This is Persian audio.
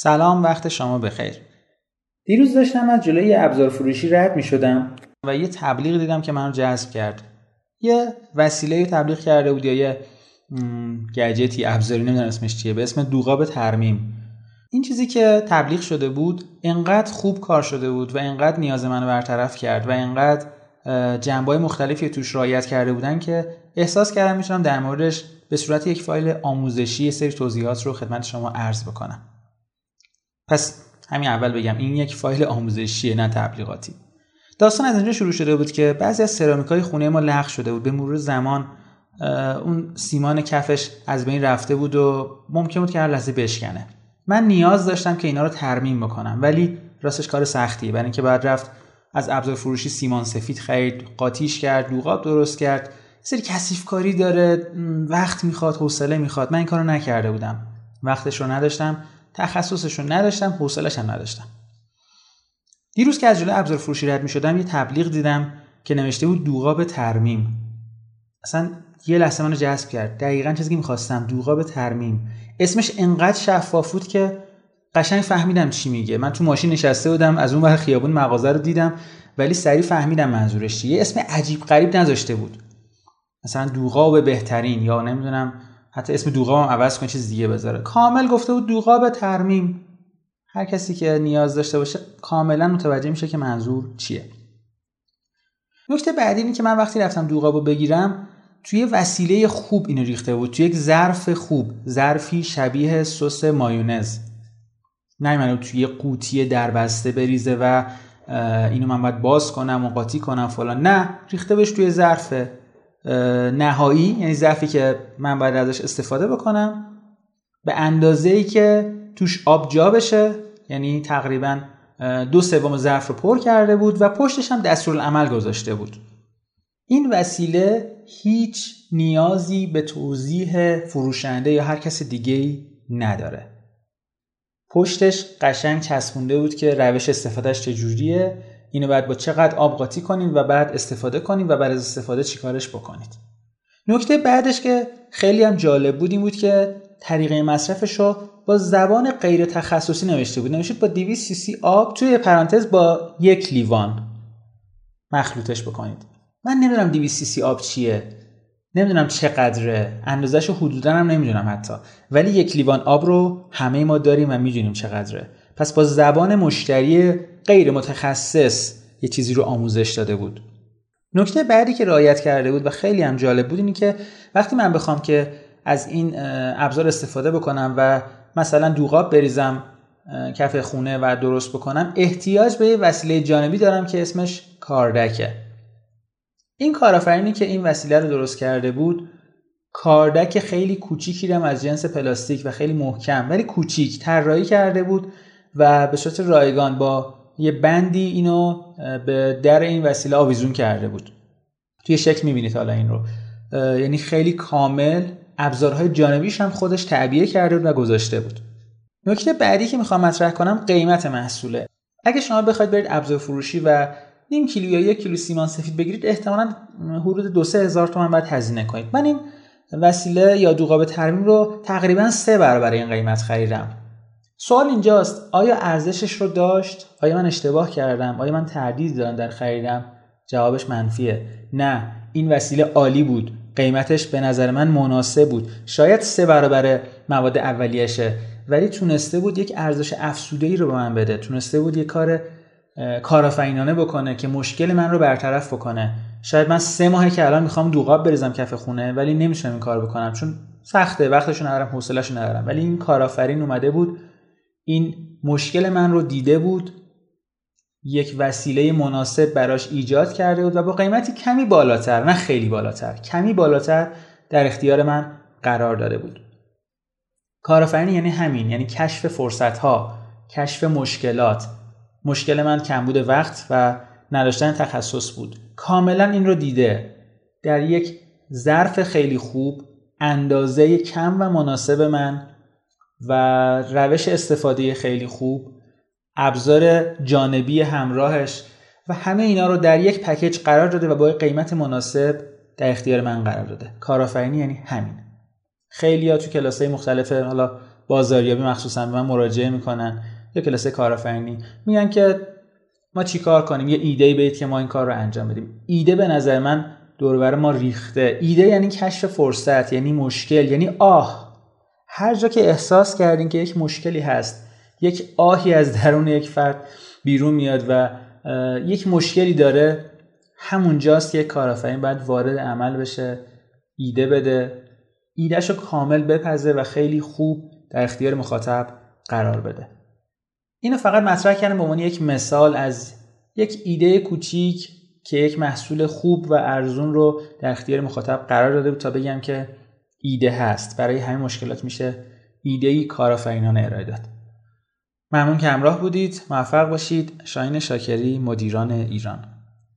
سلام وقت شما بخیر. دیروز داشتم از جلوی ابزار فروشی رد می شدم و یه تبلیغ دیدم که منو جذب کرد. یه وسیله تبلیغ کرده بود یا یه گجتی ابزاری نمی‌دونم اسمش چیه به اسم دوغاب ترمیم. این چیزی که تبلیغ شده بود انقدر خوب کار شده بود و انقدر نیاز منو برطرف کرد و انقدر جنبای مختلفی توش رایت کرده بودن که احساس کردم می‌تونم در موردش به صورت یک فایل آموزشی یه سری توضیحات رو خدمت شما عرض بکنم. پس همین اول بگم این یک فایل آموزشیه نه تبلیغاتی. داستان از اینجا شروع شده بود که بعضی از سرامیکای خونه ما لغ شده بود. به مرور زمان اون سیمان کفش از بین رفته بود و ممکن بود که هر لحظه بشکنه. من نیاز داشتم که اینا رو ترمیم بکنم ولی راستش کار سختیه. برای اینکه بعد رفت از ابزار فروشی سیمان سفید خرید قاطیش کرد دوغاب درست کرد. سری کثیف کاری داره وقت می‌خواد حوصله می‌خواد. من این کارو نکرده بودم. وقتش رو نداشتم. تخصصش رو نداشتم حوصلش هم نداشتم. دیروز که از جلوی ابزار فروشی رد می‌شدم یه تبلیغ دیدم که نوشته بود دوغاب ترمیم. اصلا یه لحظه منو جذب کرد. دقیقا چیزی که می‌خواستم دوغاب ترمیم. اسمش انقدر شفاف بود که قشنگ فهمیدم چی میگه. من تو ماشین نشسته بودم از اون ور خیابون مغازه رو دیدم ولی سریع فهمیدم منظورش چیه. اسم عجیب غریب نذاشته بود. مثلا دوغاب بهترین یا نمی‌دونم حتی اسم دوغاب هم عوض کنه چیز دیگه بذاره. کامل گفته بود دوغاب ترمیم. هر کسی که نیاز داشته باشه کاملا متوجه میشه که منظور چیه. نکته بعدی اینه که من وقتی رفتم دوغابو بگیرم توی وسیله خوب اینو ریخته بود. توی یک ظرف خوب ظرفی شبیه سس مایونز. نه منو توی قوطی دربسته بریزه و اینو من باید باز کنم و قاطی کنم فلان. نه ریخته بهش توی ظرف نهایی یعنی ظرفی که من باید ازش استفاده بکنم به اندازه ای که توش آب جا بشه یعنی تقریبا دو سوم ظرف رو پر کرده بود و پشتش هم دستورالعمل گذاشته بود. این وسیله هیچ نیازی به توضیح فروشنده یا هر کس دیگه ای نداره. پشتش قشنگ چسبونده بود که روش استفادهش چجوریه. اینو باید با چقدر آب قاطی کنید و بعد استفاده کنید و بعد از استفاده چیکارش بکنید. نکته بعدش که خیلی هم جالب بود این بود که طریقه مصرفش رو با زبان غیر تخصصی نوشته بود. نوشته با 200 سی سی آب توی پرانتز با یک لیوان مخلوطش بکنید. من نمی‌دونم 200 سی سی آب چیه. نمی‌دونم چقدره. اندازش حدودا هم نمی‌دونم حتی. ولی یک لیوان آب رو همه ما داریم و می‌دونیم چقدره. پس با زبان مشتری غیر متخصص یه چیزی رو آموزش داده بود. نکته بعدی که رعایت کرده بود و خیلی هم جالب بود اینی که وقتی من بخوام که از این ابزار استفاده بکنم و مثلا دوغاب بریزم کف خونه و درست بکنم احتیاج به یه وسیله جانبی دارم که اسمش کاردکه. این کارآفرینی که این وسیله رو درست کرده بود کاردک خیلی کوچیکی هم از جنس پلاستیک و خیلی محکم ولی کوچیک طراحی کرده بود و به صورت رایگان با یه بندی اینو به در این وسیله آویزون کرده بود. توی شکل می‌بینید حالا این رو. یعنی خیلی کامل ابزارهای جانبیش هم خودش تعبیه کرده بود و گذاشته بود. نکته بعدی که می‌خوام مطرح کنم قیمت محصوله. اگه شما بخواید برید ابزار فروشی و نیم کیلو یا یک کیلو سیمان سفید بگیرید احتمالا حدود دو سه هزار تومن باید هزینه کنید. من این وسیله یا دوغاب ترمیم رو تقریبا سه برابر این قیمت خریدم. سوال اینجاست آیا ارزشش رو داشت؟ آیا من اشتباه کردم؟ آیا من تردید دارم در خریدم؟ جوابش منفیه. نه این وسیله عالی بود. قیمتش به نظر من مناسب بود. شاید سه برابر مواد اولیشه ولی تونسته بود یک ارزش افسوده ای رو به من بده. تونسته بود یک کار کارآفرینانه بکنه که مشکل من رو برطرف بکنه. شاید من سه ماهه که الان می‌خوام دوغاب بریزم کف خونه ولی نمی‌تونم این کار بکنم چون سخته وقتشو ندارم حوصله‌شو ندارم. ولی این کارآفرین اومده بود این مشکل من رو دیده بود یک وسیله مناسب براش ایجاد کرده بود و با قیمتی کمی بالاتر نه خیلی بالاتر کمی بالاتر در اختیار من قرار داده بود. کارآفرینی یعنی همین یعنی کشف فرصت ها کشف مشکلات. مشکل من کمبود وقت و نداشتن تخصص بود. کاملا این رو دیده. در یک ظرف خیلی خوب اندازه کم و مناسب من و روش استفاده خیلی خوب ابزار جانبی همراهش و همه اینا رو در یک پکیج قرار داده و با قیمت مناسب در اختیار من قرار داده. کارآفرینی یعنی همین. خیلی ها تو کلاس مختلف حالا بازاریابی مخصوصا به من مراجعه می‌کنن یا کلاس کارآفرینی میگن که ما چیکار کنیم؟ یه ایده بدید که ما این کار رو انجام بدیم. ایده به نظر من دوربر ما ریخته. ایده یعنی کشف فرصت یعنی مشکل یعنی آه. هر جا که احساس کردین که یک مشکلی هست یک آهی از درون یک فرد بیرون میاد و یک مشکلی داره همونجاست که کارآفرین باید وارد عمل بشه ایده بده ایدهشو کامل بپزه و خیلی خوب در اختیار مخاطب قرار بده. اینو فقط مطرح کردم به عنوان یک مثال از یک ایده کوچیک که یک محصول خوب و ارزون رو در اختیار مخاطب قرار داده بود تا بگم که ایده هست. برای همین مشکلات میشه ایده ای کارآفرینانه ارائه داد. ممنون که همراه بودید. موفق باشید. شاهین شاکری مدیران ایران.